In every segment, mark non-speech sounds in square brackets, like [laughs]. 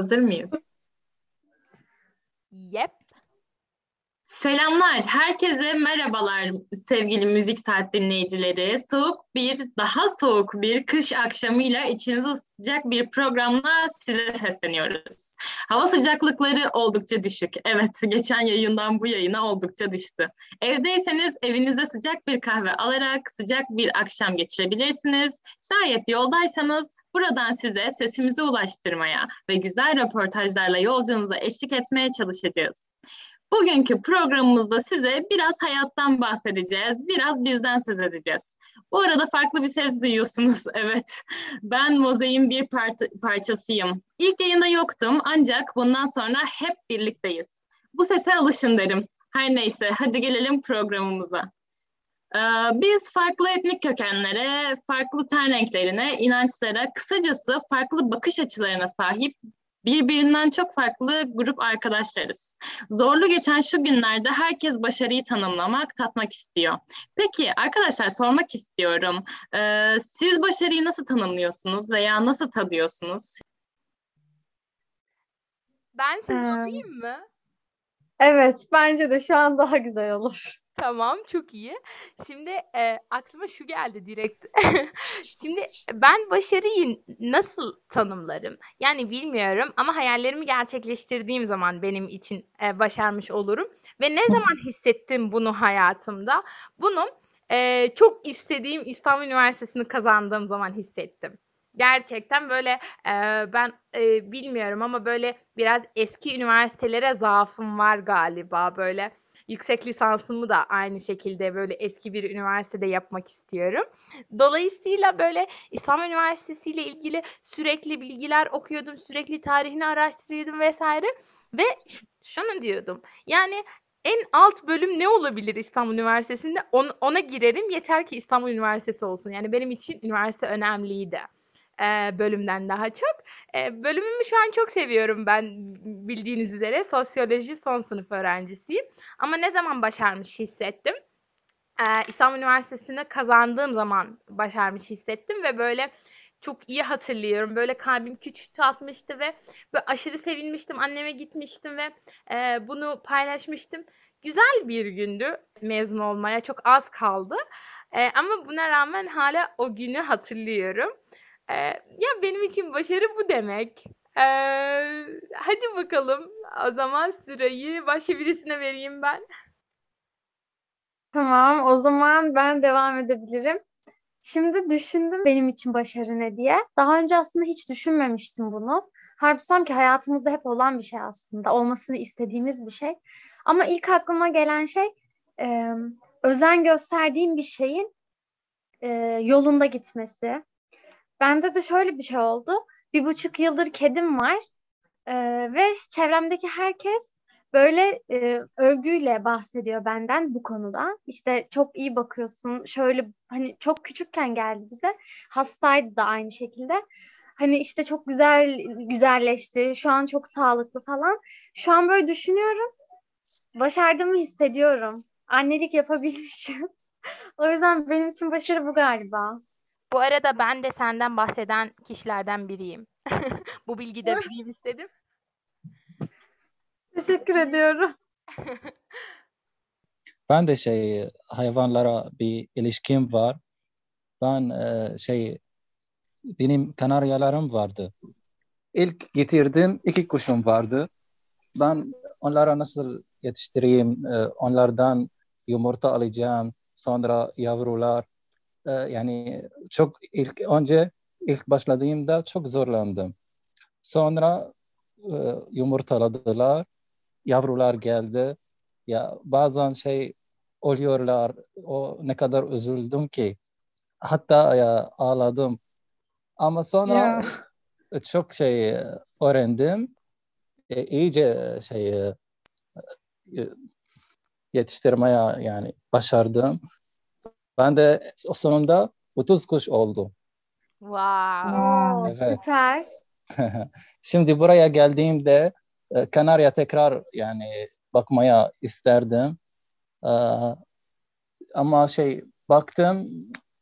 Hazır mıyız? Yep. Selamlar, herkese merhabalar sevgili müzik saat dinleyicileri. Soğuk bir, daha soğuk bir kış akşamıyla içinizi ısıtacak bir programla size sesleniyoruz. Hava sıcaklıkları oldukça düşük. Evet, [laughs] geçen yayından bu yayına oldukça düştü. Evdeyseniz evinizde sıcak bir kahve alarak sıcak bir akşam geçirebilirsiniz. Şayet yoldaysanız Buradan size sesimizi ulaştırmaya ve güzel röportajlarla yolculuğunuza eşlik etmeye çalışacağız. Bugünkü programımızda size biraz hayattan bahsedeceğiz, biraz bizden söz edeceğiz. Bu arada farklı bir ses duyuyorsunuz, [laughs] evet. Ben Mozai'nin bir part- parçasıyım. İlk yayında yoktum ancak bundan sonra hep birlikteyiz. Bu sese alışın derim. Her neyse, hadi gelelim programımıza. Ee, biz farklı etnik kökenlere, farklı ten renklerine, inançlara, kısacası farklı bakış açılarına sahip birbirinden çok farklı grup arkadaşlarız. Zorlu geçen şu günlerde herkes başarıyı tanımlamak, tatmak istiyor. Peki arkadaşlar sormak istiyorum. Ee, siz başarıyı nasıl tanımlıyorsunuz veya nasıl tadıyorsunuz? Ben söz Ee, alayım mı? Evet, bence de şu an daha güzel olur. Tamam, çok iyi. Şimdi e, aklıma şu geldi direkt. [laughs] Şimdi ben başarıyı nasıl tanımlarım? Yani bilmiyorum ama hayallerimi gerçekleştirdiğim zaman benim için e, başarmış olurum. Ve ne zaman hissettim bunu hayatımda? Bunu e, çok istediğim İstanbul Üniversitesi'ni kazandığım zaman hissettim. Gerçekten böyle e, ben e, bilmiyorum ama böyle biraz eski üniversitelere zaafım var galiba böyle. Yüksek lisansımı da aynı şekilde böyle eski bir üniversitede yapmak istiyorum. Dolayısıyla böyle İstanbul Üniversitesi ile ilgili sürekli bilgiler okuyordum, sürekli tarihini araştırıyordum vesaire ve şunu diyordum. Yani en alt bölüm ne olabilir İstanbul Üniversitesi'nde? On- ona girerim yeter ki İstanbul Üniversitesi olsun. Yani benim için üniversite önemliydi e, bölümden daha çok. E, bölümümü şu an çok seviyorum ben bildiğiniz üzere. Sosyoloji son sınıf öğrencisiyim. Ama ne zaman başarmış hissettim? E, İstanbul Üniversitesi'ne kazandığım zaman başarmış hissettim ve böyle çok iyi hatırlıyorum. Böyle kalbim küçük atmıştı ve böyle aşırı sevinmiştim. Anneme gitmiştim ve e, bunu paylaşmıştım. Güzel bir gündü mezun olmaya. Çok az kaldı. E, ama buna rağmen hala o günü hatırlıyorum. Ee, ya benim için başarı bu demek. Ee, hadi bakalım. O zaman sırayı başka birisine vereyim ben. Tamam, o zaman ben devam edebilirim. Şimdi düşündüm benim için başarı ne diye. Daha önce aslında hiç düşünmemiştim bunu. Halbuki sanki hayatımızda hep olan bir şey aslında. Olmasını istediğimiz bir şey. Ama ilk aklıma gelen şey e, özen gösterdiğim bir şeyin e, yolunda gitmesi. Bende de şöyle bir şey oldu. Bir buçuk yıldır kedim var e, ve çevremdeki herkes böyle e, övgüyle bahsediyor benden bu konuda. İşte çok iyi bakıyorsun. Şöyle hani çok küçükken geldi bize. Hastaydı da aynı şekilde. Hani işte çok güzel güzelleşti. Şu an çok sağlıklı falan. Şu an böyle düşünüyorum. Başardığımı hissediyorum. Annelik yapabilmişim. [laughs] O yüzden benim için başarı bu galiba. Bu arada ben de senden bahseden kişilerden biriyim. [laughs] Bu bilgi de vereyim istedim. Teşekkür ediyorum. [laughs] Ben de şey hayvanlara bir ilişkim var. Ben e, şey benim kanaryalarım vardı. İlk getirdim iki kuşum vardı. Ben onlara nasıl yetiştireyim? e, onlardan yumurta alacağım. Sonra yavrular. E, yani çok ilk önce ilk başladığımda çok zorlandım. Sonra e, yumurtaladılar. Yavrular geldi. Ya bazen şey oluyorlar. O ne kadar üzüldüm ki. Hatta ya ağladım. Ama sonra Ya. çok şey e, öğrendim. E, iyice şey e, yetiştirmeye yani başardım. Ben de o sonunda 30 kuş oldu. Wow. Evet. süper. [laughs] Şimdi buraya geldiğimde e, Kanarya tekrar yani bakmaya isterdim. E, ama şey baktım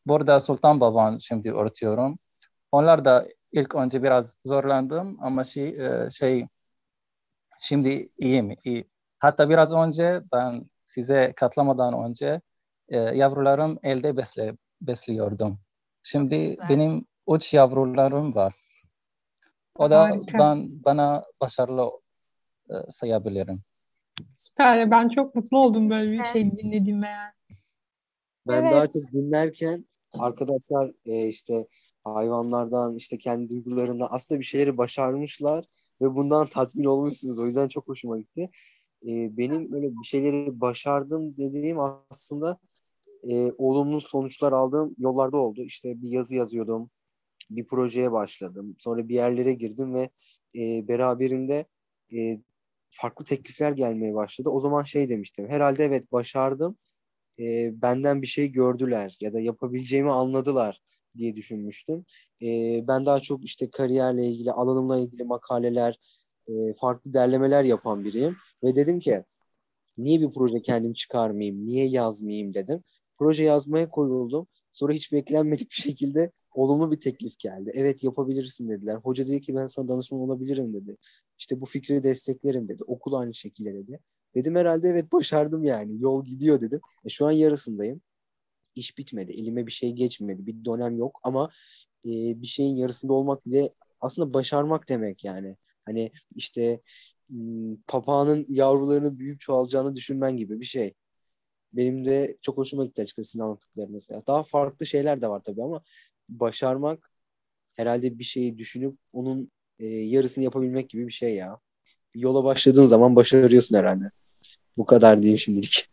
burada Sultan Baban şimdi örtüyorum. Onlar da ilk önce biraz zorlandım ama şey, e, şey şimdi iyiyim. iyi. Hatta biraz önce ben size katlamadan önce e, yavrularım elde besle, besliyordum. Şimdi benim üç yavrularım var. O da Harika. ben bana başarılı e, sayabilirim. Süper. Ben çok mutlu oldum böyle bir şey dinlediğime yani. Ben Evet. daha çok dinlerken arkadaşlar e, işte hayvanlardan işte kendi duygularından aslında bir şeyleri başarmışlar ve bundan tatmin olmuşsunuz. O yüzden çok hoşuma gitti. E, benim böyle bir şeyleri başardım dediğim aslında e, olumlu sonuçlar aldığım yollarda oldu. İşte bir yazı yazıyordum, bir projeye başladım. Sonra bir yerlere girdim ve e, beraberinde e, farklı teklifler gelmeye başladı. O zaman şey demiştim. Herhalde evet başardım e, benden bir şey gördüler ya da yapabileceğimi anladılar diye düşünmüştüm. E, ben daha çok işte kariyerle ilgili, alanımla ilgili makaleler, e, farklı derlemeler yapan biriyim. Ve dedim ki niye bir proje kendim çıkarmayayım, niye yazmayayım dedim. Proje yazmaya koyuldum. Sonra hiç beklenmedik bir şekilde olumlu bir teklif geldi. Evet yapabilirsin dediler. Hoca dedi ki ben sana danışman olabilirim dedi. İşte bu fikri desteklerim dedi. Okul aynı şekilde dedi. Dedim herhalde evet başardım yani. Yol gidiyor dedim. E, şu an yarısındayım. İş bitmedi. Elime bir şey geçmedi. Bir dönem yok ama e, bir şeyin yarısında olmak bile aslında başarmak demek yani. Hani işte papağanın yavrularını büyüyüp çoğalacağını düşünmen gibi bir şey. Benim de çok hoşuma gitti açıkçası sizin anlattıklarınız. mesela. Daha farklı şeyler de var tabii ama başarmak herhalde bir şeyi düşünüp onun e, yarısını yapabilmek gibi bir şey ya. Bir yola başladığın zaman başarıyorsun herhalde. Bu kadar diyeyim şimdilik.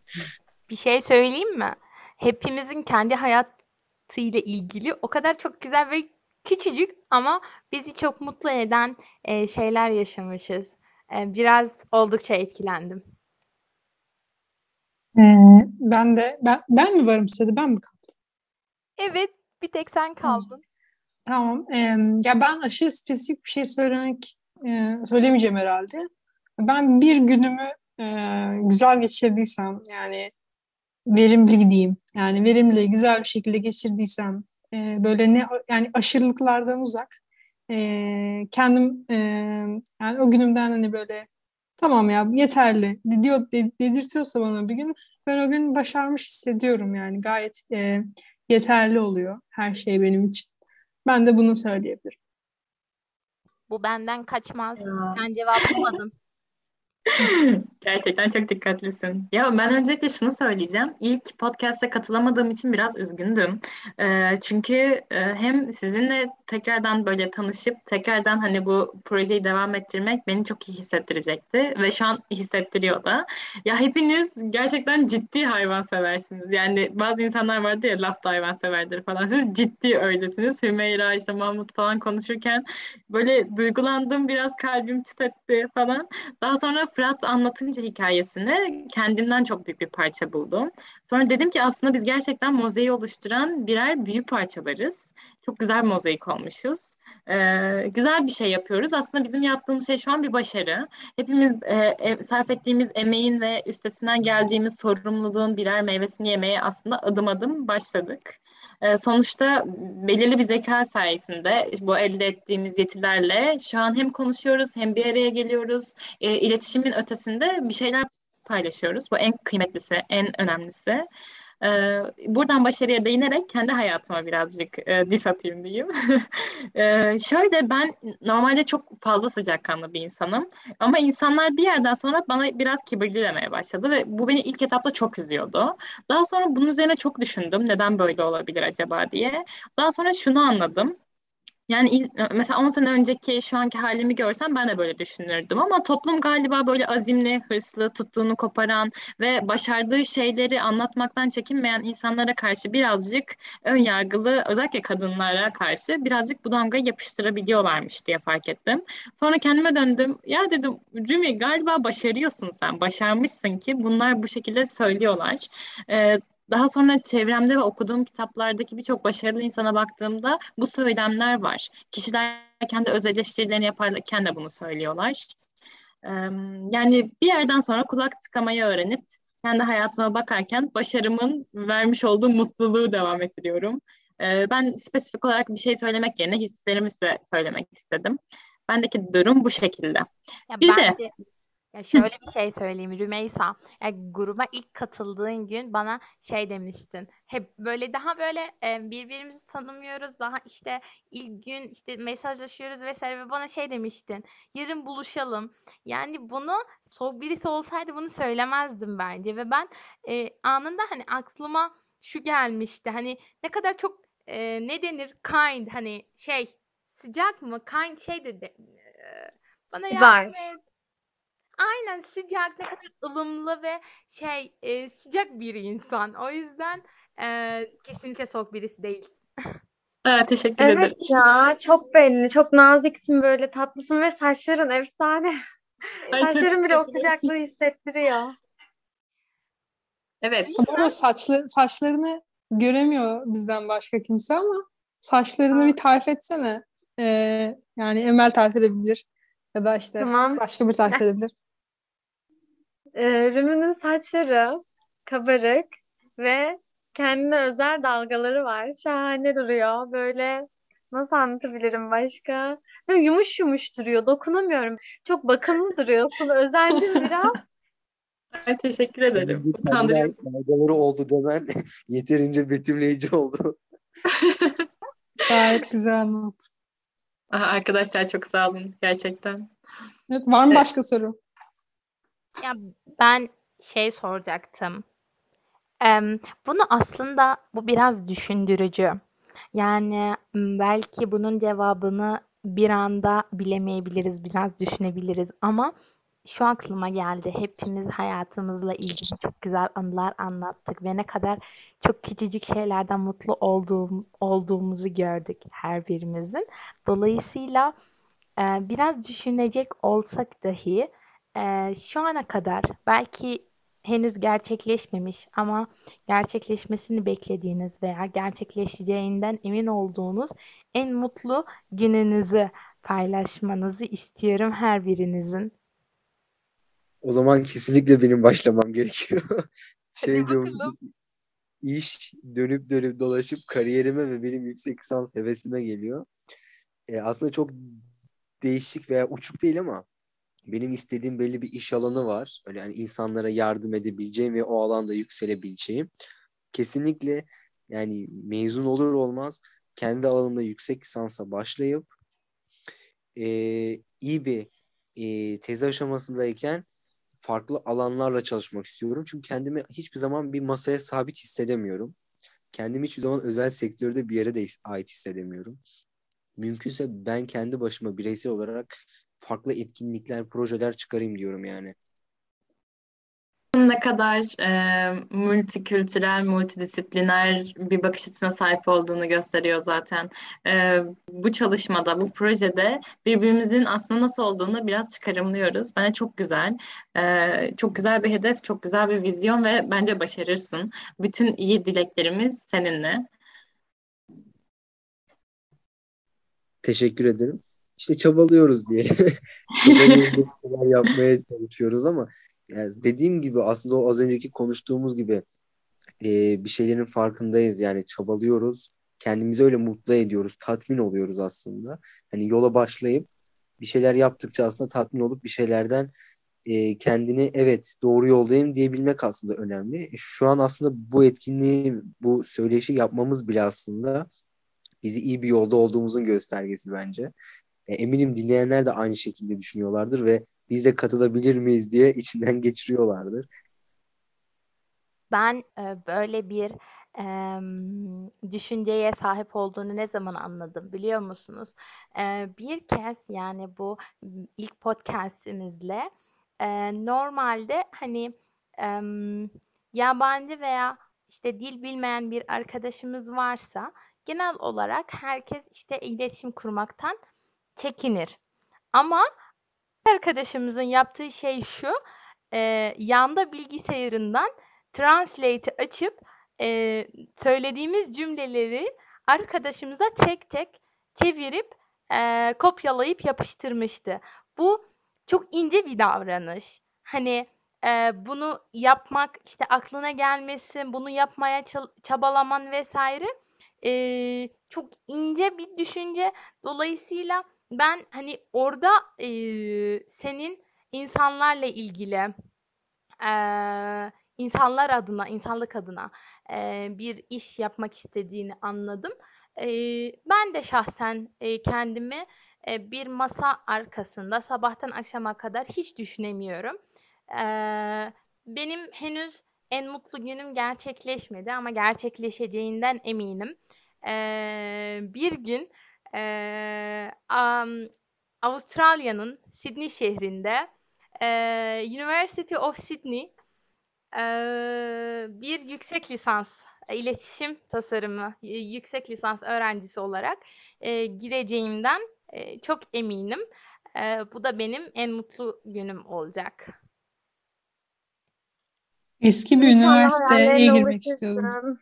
Bir şey söyleyeyim mi? Hepimizin kendi hayatıyla ilgili o kadar çok güzel ve küçücük ama bizi çok mutlu eden e, şeyler yaşamışız. E, biraz oldukça etkilendim. Ben de ben, ben mi varım sırada ben mi kaldım? Evet, bir tek sen kaldın. Tamam. Ee, ya ben aşırı spesifik bir şey söylemek e, söylemeyeceğim herhalde. Ben bir günümü e, güzel geçirdiysem yani verimli gideyim. Yani verimli güzel bir şekilde geçirdiysem e, böyle ne yani aşırılıklardan uzak e, kendim e, yani o günümden hani böyle tamam ya yeterli diyor de- dedirtiyorsa bana bir gün ben o gün başarmış hissediyorum yani gayet e, yeterli oluyor her şey benim için. Ben de bunu söyleyebilirim. Bu benden kaçmaz. Ya. Sen cevaplamadın. [laughs] Gerçekten çok dikkatlisin. Ya ben öncelikle şunu söyleyeceğim. İlk podcast'e katılamadığım için biraz üzgündüm. Ee, çünkü e, hem sizinle tekrardan böyle tanışıp tekrardan hani bu projeyi devam ettirmek beni çok iyi hissettirecekti ve şu an hissettiriyor da. Ya hepiniz gerçekten ciddi hayvanseversiniz. Yani bazı insanlar vardı ya laf da hayvanseverdir falan. Siz ciddi öylesiniz. Hümeyra işte Mahmut falan konuşurken böyle duygulandım biraz kalbim titretti falan. Daha sonra Fırat anlatınca hikayesini kendimden çok büyük bir parça buldum. Sonra dedim ki aslında biz gerçekten mozaiği oluşturan birer büyük parçalarız. Çok güzel bir mozaik olmuşuz. Ee, güzel bir şey yapıyoruz. Aslında bizim yaptığımız şey şu an bir başarı. Hepimiz e, e, sarf ettiğimiz emeğin ve üstesinden geldiğimiz sorumluluğun birer meyvesini yemeye aslında adım adım başladık. Ee, sonuçta belirli bir zeka sayesinde bu elde ettiğimiz yetilerle şu an hem konuşuyoruz hem bir araya geliyoruz. E, iletişimin ötesinde bir şeyler paylaşıyoruz. Bu en kıymetlisi, en önemlisi. Ee, buradan başarıya değinerek kendi hayatıma birazcık e, diss atayım diyeyim. [laughs] Ee, şöyle ben normalde çok fazla sıcakkanlı bir insanım. Ama insanlar bir yerden sonra bana biraz kibirli demeye başladı ve bu beni ilk etapta çok üzüyordu. Daha sonra bunun üzerine çok düşündüm. Neden böyle olabilir acaba diye. Daha sonra şunu anladım. Yani il- mesela 10 sene önceki şu anki halimi görsem ben de böyle düşünürdüm ama toplum galiba böyle azimli, hırslı, tuttuğunu koparan ve başardığı şeyleri anlatmaktan çekinmeyen insanlara karşı birazcık ön yargılı, özellikle kadınlara karşı birazcık bu damgayı yapıştırabiliyorlarmış diye fark ettim. Sonra kendime döndüm. Ya dedim Rümi galiba başarıyorsun sen. Başarmışsın ki bunlar bu şekilde söylüyorlar. Ee, daha sonra çevremde ve okuduğum kitaplardaki birçok başarılı insana baktığımda bu söylemler var. Kişiler kendi öz eleştirilerini yaparken de bunu söylüyorlar. Yani bir yerden sonra kulak tıkamayı öğrenip kendi hayatıma bakarken başarımın vermiş olduğu mutluluğu devam ettiriyorum. Ben spesifik olarak bir şey söylemek yerine hislerimi size söylemek istedim. Bendeki durum bu şekilde. Ya Bir de bence ya şöyle bir şey söyleyeyim Rümeysa. Ya gruba ilk katıldığın gün bana şey demiştin. Hep böyle daha böyle e, birbirimizi tanımıyoruz. Daha işte ilk gün işte mesajlaşıyoruz vesaire ve bana şey demiştin. Yarın buluşalım. Yani bunu soğuk birisi olsaydı bunu söylemezdim bence ve ben e, anında hani aklıma şu gelmişti. Hani ne kadar çok e, ne denir kind hani şey sıcak mı kind şey dedi. E, bana yardım et. Aynen sıcak, ne kadar ılımlı ve şey e, sıcak bir insan. O yüzden e, kesinlikle soğuk birisi değilsin. evet, teşekkür ederim. Evet ya çok belli. Çok naziksin böyle tatlısın ve saçların efsane. Ay, Saçların bile o sıcaklığı hissettiriyor. Evet. Bu arada saçlı, saçlarını göremiyor bizden başka kimse ama saçlarını bir tarif etsene. Ee, yani Emel tarif edebilir. Ya da işte Tamam. başka bir tarif edebilir. Ee, Rümü'nün saçları kabarık ve kendine özel dalgaları var. Şahane duruyor. Böyle nasıl anlatabilirim başka? Böyle yumuş yumuş duruyor. Dokunamıyorum. Çok bakımlı duruyorsun. Özendim biraz. [laughs] Ay, teşekkür ederim. Utandırıyorsun. dalgaları oldu demen [laughs] yeterince betimleyici oldu. [laughs] Gayet güzel anlat. Aha, arkadaşlar çok sağ olun gerçekten. Evet, var mı Evet. başka soru? Ya ben şey soracaktım. Bunu aslında bu biraz düşündürücü. Yani belki bunun cevabını bir anda bilemeyebiliriz, biraz düşünebiliriz ama şu aklıma geldi. Hepimiz hayatımızla ilgili çok güzel anılar anlattık ve ne kadar çok küçücük şeylerden mutlu olduğum, olduğumuzu gördük her birimizin. Dolayısıyla biraz düşünecek olsak dahi e, şu ana kadar belki henüz gerçekleşmemiş ama gerçekleşmesini beklediğiniz veya gerçekleşeceğinden emin olduğunuz en mutlu gününüzü paylaşmanızı istiyorum her birinizin. O zaman kesinlikle benim başlamam gerekiyor. [laughs] Şey diyorum, iş dönüp dönüp dolaşıp kariyerime ve benim yüksek lisans hevesime geliyor. E, aslında çok değişik veya uçuk değil ama benim istediğim belli bir iş alanı var. Öyle yani insanlara yardım edebileceğim ve o alanda yükselebileceğim. Kesinlikle yani mezun olur olmaz kendi alanımda yüksek lisansa başlayıp e, iyi bir e, tez aşamasındayken farklı alanlarla çalışmak istiyorum. Çünkü kendimi hiçbir zaman bir masaya sabit hissedemiyorum. Kendimi hiçbir zaman özel sektörde bir yere de ait hissedemiyorum. Mümkünse ben kendi başıma bireysel olarak farklı etkinlikler, projeler çıkarayım diyorum yani. Ne kadar e, multikültürel, multidisipliner bir bakış açısına sahip olduğunu gösteriyor zaten. E, bu çalışmada, bu projede birbirimizin aslında nasıl olduğunu biraz çıkarımlıyoruz. Bence çok güzel. E, çok güzel bir hedef, çok güzel bir vizyon ve bence başarırsın. Bütün iyi dileklerimiz seninle. Teşekkür ederim. İşte çabalıyoruz diye. [laughs] çabalıyoruz, yapmaya çalışıyoruz ama yani dediğim gibi aslında o az önceki konuştuğumuz gibi e, bir şeylerin farkındayız yani çabalıyoruz. Kendimizi öyle mutlu ediyoruz, tatmin oluyoruz aslında. Hani yola başlayıp bir şeyler yaptıkça aslında tatmin olup bir şeylerden e, kendini evet doğru yoldayım diyebilmek aslında önemli. E, Şu an aslında bu etkinliği, bu söyleşi yapmamız bile aslında bizi iyi bir yolda olduğumuzun göstergesi bence. E, eminim dinleyenler de aynı şekilde düşünüyorlardır ve biz de katılabilir miyiz diye içinden [laughs] geçiriyorlardır. Ben e, böyle bir düşünceye sahip olduğunu ne zaman anladım biliyor musunuz? E, bir kez yani bu ilk podcastimizle normalde hani yabancı veya işte dil bilmeyen bir arkadaşımız varsa genel olarak herkes işte iletişim kurmaktan çekinir. Ama arkadaşımızın yaptığı şey şu, e, yanda bilgisayarından Translate'i açıp e, söylediğimiz cümleleri arkadaşımıza tek tek çevirip e, kopyalayıp yapıştırmıştı. Bu çok ince bir davranış. Hani e, bunu yapmak, işte aklına gelmesi, bunu yapmaya çabalaman vesaire e, çok ince bir düşünce. Dolayısıyla ben hani orada e, senin insanlarla ilgili e, insanlar adına, insanlık adına e, bir iş yapmak istediğini anladım. E, ben de şahsen e, kendimi e, bir masa arkasında sabahtan akşama kadar hiç düşünemiyorum. E, benim henüz en mutlu günüm gerçekleşmedi ama gerçekleşeceğinden eminim. E, bir gün e, um, Avustralya'nın Sydney şehrinde e, University of Sydney e, bir yüksek lisans iletişim tasarımı yüksek lisans öğrencisi olarak e, gideceğimden e, çok eminim. E, bu da benim en mutlu günüm olacak. Eski bir üniversiteye girmek istiyorum.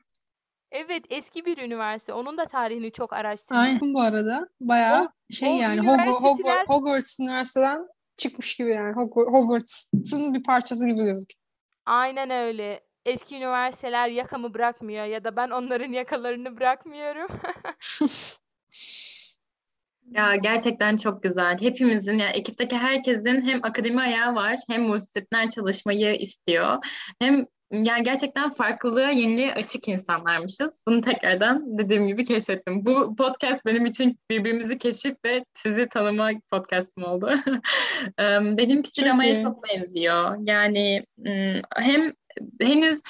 Evet eski bir üniversite. Onun da tarihini çok araştırdım. Aynen bu arada. Bayağı o, şey o yani Hogwarts, Hogwarts Üniversitesi'den çıkmış gibi yani. Hogwarts'ın bir parçası gibi gözüküyor. Aynen öyle. Eski üniversiteler yakamı bırakmıyor ya da ben onların yakalarını bırakmıyorum. [laughs] Ya gerçekten çok güzel. Hepimizin yani ekipteki herkesin hem akademi ayağı var hem multidisipliner çalışmayı istiyor. Hem yani gerçekten farklılığa, yeniliğe açık insanlarmışız. Bunu tekrardan dediğim gibi keşfettim. Bu podcast benim için birbirimizi keşif ve sizi tanıma podcastım oldu. [laughs] Çok Rama'ya çok benziyor. Yani hem henüz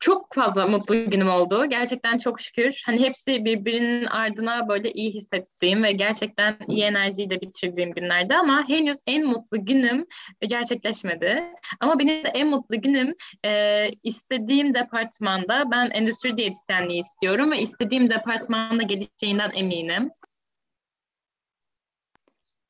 çok fazla mutlu günüm oldu. Gerçekten çok şükür. Hani hepsi birbirinin ardına böyle iyi hissettiğim ve gerçekten iyi enerjiyle bitirdiğim günlerde ama henüz en mutlu günüm gerçekleşmedi. Ama benim de en mutlu günüm e, istediğim departmanda ben endüstri diyetisyenliği istiyorum ve istediğim departmanda gelişeceğinden eminim.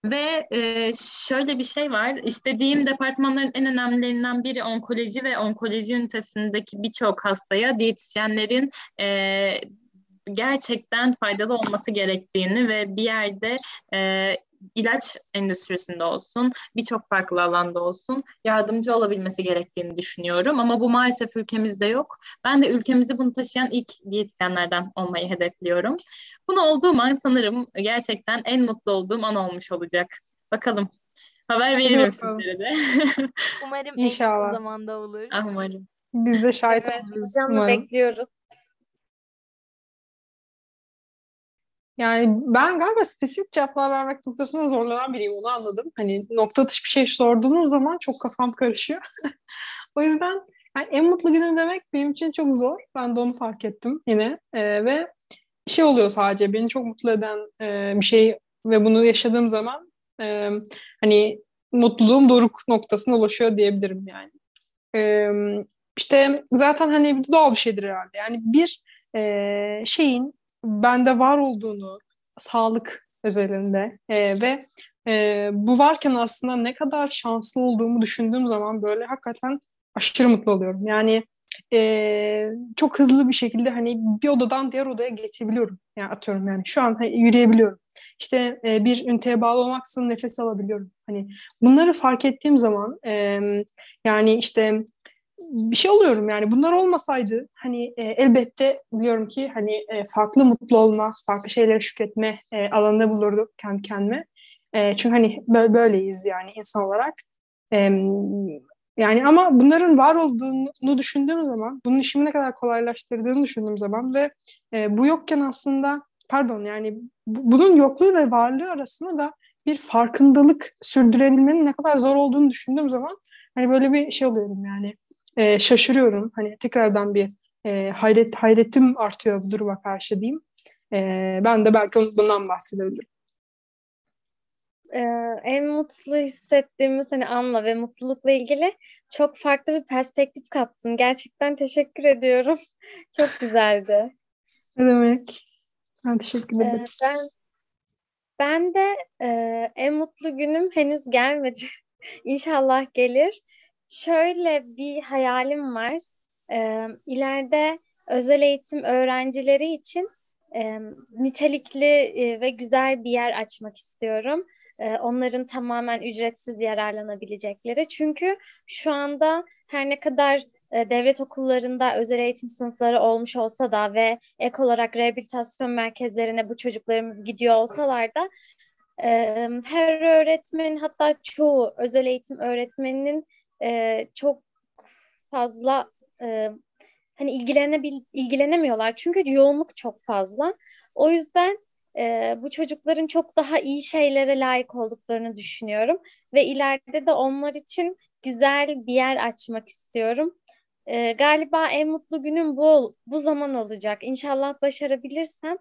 Ve e, şöyle bir şey var. İstediğim departmanların en önemlilerinden biri onkoloji ve onkoloji ünitesindeki birçok hastaya diyetisyenlerin e, gerçekten faydalı olması gerektiğini ve bir yerde e, ilaç endüstrisinde olsun, birçok farklı alanda olsun yardımcı olabilmesi gerektiğini düşünüyorum. Ama bu maalesef ülkemizde yok. Ben de ülkemizi bunu taşıyan ilk diyetisyenlerden olmayı hedefliyorum. Bunu olduğum an sanırım gerçekten en mutlu olduğum an olmuş olacak. Bakalım. Haber veririm sizlere de. umarım İnşallah. en kısa zamanda olur. Ah, umarım. Biz de şahit evet, oluruz. bekliyoruz. Yani ben galiba spesifik cevaplar vermek noktasında zorlanan biriyim onu anladım. Hani nokta atış bir şey sorduğunuz zaman çok kafam karışıyor. [laughs] o yüzden yani en mutlu günüm demek benim için çok zor. Ben de onu fark ettim yine. Ee, ve şey oluyor sadece beni çok mutlu eden e, bir şey ve bunu yaşadığım zaman e, hani mutluluğum doruk noktasına ulaşıyor diyebilirim yani. E, işte zaten hani doğal bir şeydir herhalde. Yani bir e, şeyin bende var olduğunu sağlık özelinde e, ve e, bu varken aslında ne kadar şanslı olduğumu düşündüğüm zaman böyle hakikaten aşırı mutlu oluyorum. Yani e, çok hızlı bir şekilde hani bir odadan diğer odaya geçebiliyorum. Yani atıyorum yani şu an hani, yürüyebiliyorum. İşte e, bir üniteye bağlı olmaksızın nefes alabiliyorum. Hani bunları fark ettiğim zaman e, yani işte bir şey oluyorum yani bunlar olmasaydı hani e, elbette biliyorum ki hani e, farklı mutlu olma, farklı şeylere şükretme e, alanında bulurdum kendi kendime. E, çünkü hani böyle, böyleyiz yani insan olarak. E, yani ama bunların var olduğunu düşündüğüm zaman, bunun işimi ne kadar kolaylaştırdığını düşündüğüm zaman ve e, bu yokken aslında pardon yani bu, bunun yokluğu ve varlığı arasında da bir farkındalık sürdürebilmenin ne kadar zor olduğunu düşündüğüm zaman hani böyle bir şey oluyorum yani e, şaşırıyorum. Hani tekrardan bir e, hayret hayretim artıyor bu duruma karşı diyeyim. E, ben de belki bundan bahsedebilirim. Ee, en mutlu hissettiğimiz hani anla ve mutlulukla ilgili çok farklı bir perspektif kattın. Gerçekten teşekkür ediyorum. [laughs] çok güzeldi. Ne demek? Ben teşekkür ederim. Ee, ben ben de e, en mutlu günüm henüz gelmedi. [laughs] İnşallah gelir. Şöyle bir hayalim var. E, ileride özel eğitim öğrencileri için e, nitelikli e, ve güzel bir yer açmak istiyorum. E, onların tamamen ücretsiz yararlanabilecekleri. Çünkü şu anda her ne kadar e, devlet okullarında özel eğitim sınıfları olmuş olsa da ve ek olarak rehabilitasyon merkezlerine bu çocuklarımız gidiyor olsalar da e, her öğretmen hatta çoğu özel eğitim öğretmeninin e, çok fazla e, hani ilgilenebil ilgilenemiyorlar çünkü yoğunluk çok fazla. O yüzden e, bu çocukların çok daha iyi şeylere layık olduklarını düşünüyorum ve ileride de onlar için güzel bir yer açmak istiyorum. E, galiba en mutlu günüm bu bu zaman olacak. İnşallah başarabilirsem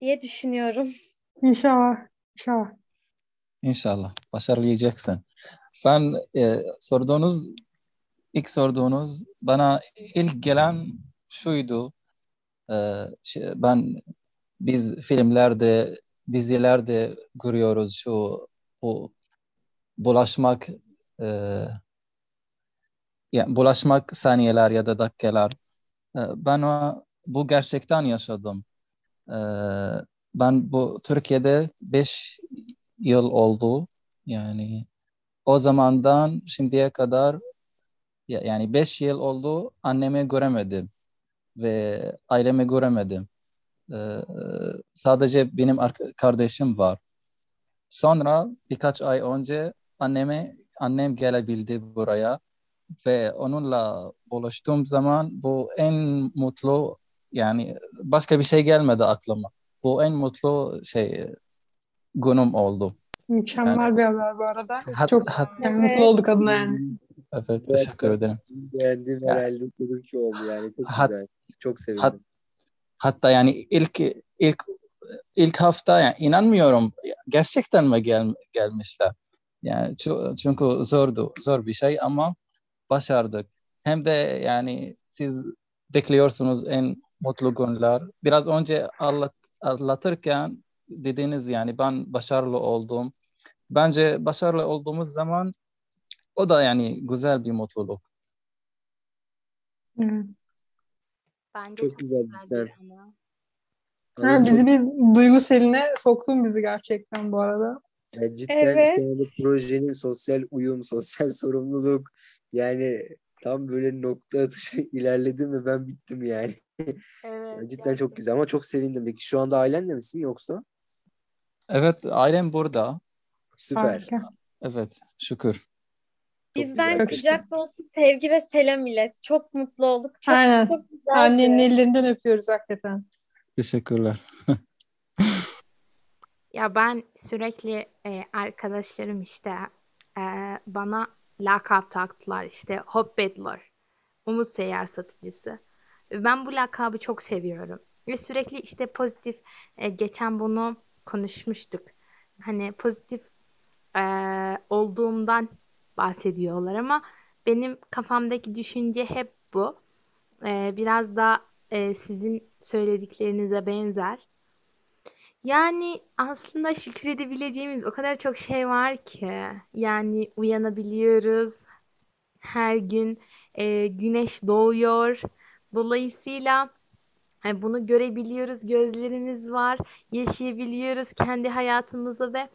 diye düşünüyorum. İnşallah. İnşallah. İnşallah başarabileceksin. Ben e, sorduğunuz ilk sorduğunuz bana ilk gelen şuydu. E, şey, ben biz filmlerde, dizilerde görüyoruz şu bu bulaşmak e, yani bulaşmak saniyeler ya da dakikalar. E, ben o, bu gerçekten yaşadım. E, ben bu Türkiye'de 5 yıl oldu. Yani o zamandan şimdiye kadar yani 5 yıl oldu annemi göremedim ve ailemi göremedim. Ee, sadece benim kardeşim var. Sonra birkaç ay önce anneme annem gelebildi buraya ve onunla buluştuğum zaman bu en mutlu yani başka bir şey gelmedi aklıma. Bu en mutlu şey günüm oldu. Mükemmel yani, bir haber bu arada. Hat, Çok hat, yani mutlu olduk adına yani. Evet, teşekkür ederim. Beğendim herhalde dedim ki oldu yani. Çok hat, güzel. Çok sevindim. Hat, hatta yani ilk ilk ilk hafta yani inanmıyorum gerçekten mi gel, gelmişler. Yani çünkü zordu, zor bir şey ama başardık. Hem de yani siz bekliyorsunuz en mutlu günler. Biraz önce anlat, anlatırken dediğiniz yani ben başarılı oldum. Bence başarılı olduğumuz zaman o da yani güzel bir mutluluk. Evet. Bence çok, çok güzel, güzel Ha, bizi bir duygu seline soktun bizi gerçekten bu arada. Yani cidden evet. işte projenin sosyal uyum, sosyal [laughs] sorumluluk yani tam böyle nokta atışı [laughs] ilerledim ve ben bittim yani. [laughs] Evet. yani cidden gerçekten. çok güzel ama çok sevindim. Peki şu anda ailenle misin yoksa? Evet ailem burada. Süper. Harika. Evet şükür. Bizden çok kucak dolusu sevgi ve selam ilet. Çok mutlu olduk. Çok, Aynen. Çok güzeldi. Annenin ellerinden öpüyoruz hakikaten. Teşekkürler. [laughs] ya ben sürekli e, arkadaşlarım işte e, bana lakap taktılar işte Hobbitler, Umut Seyyar Satıcısı. Ben bu lakabı çok seviyorum. Ve sürekli işte pozitif e, geçen bunu konuşmuştuk. Hani pozitif e, olduğumdan bahsediyorlar ama benim kafamdaki düşünce hep bu. E, biraz da e, sizin söylediklerinize benzer. Yani aslında şükredebileceğimiz o kadar çok şey var ki. Yani uyanabiliyoruz. Her gün e, güneş doğuyor. Dolayısıyla bunu görebiliyoruz. Gözlerimiz var. Yaşayabiliyoruz kendi hayatımızı ve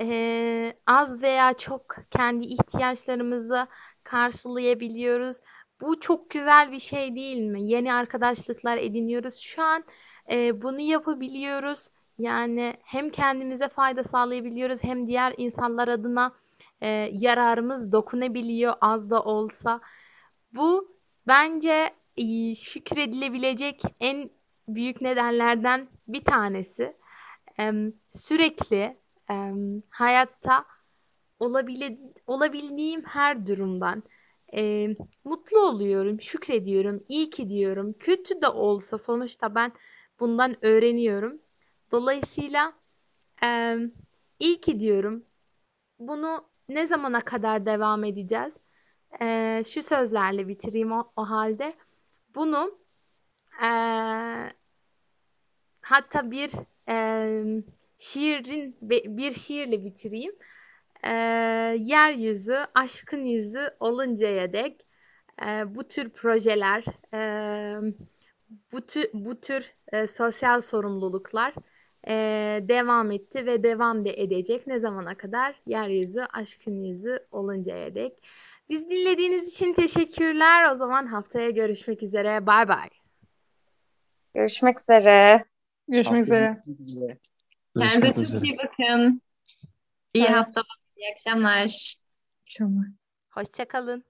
e, az veya çok kendi ihtiyaçlarımızı karşılayabiliyoruz. Bu çok güzel bir şey değil mi? Yeni arkadaşlıklar ediniyoruz. Şu an e, bunu yapabiliyoruz. Yani hem kendimize fayda sağlayabiliyoruz hem diğer insanlar adına e, yararımız dokunabiliyor az da olsa. Bu bence şükredilebilecek en büyük nedenlerden bir tanesi. E, sürekli e, hayatta olabildiğim her durumdan e, mutlu oluyorum, şükrediyorum, iyi ki diyorum. Kötü de olsa sonuçta ben bundan öğreniyorum. Dolayısıyla e, iyi ki diyorum. Bunu ne zamana kadar devam edeceğiz? E, şu sözlerle bitireyim o, o halde. Bunu e, hatta bir e, şiirin bir şiirle bitireyim e, yeryüzü aşkın yüzü oluncaya dek e, bu tür projeler, e, bu tür, bu tür e, sosyal sorumluluklar e, devam etti ve devam da edecek. Ne zamana kadar? Yeryüzü aşkın yüzü oluncaya dek. Biz dinlediğiniz için teşekkürler. O zaman haftaya görüşmek üzere. Bay bay. Görüşmek üzere. Görüşmek üzere. üzere. Kendinize çok iyi bakın. İyi haftalar, iyi akşamlar. İnşallah. Hoşçakalın.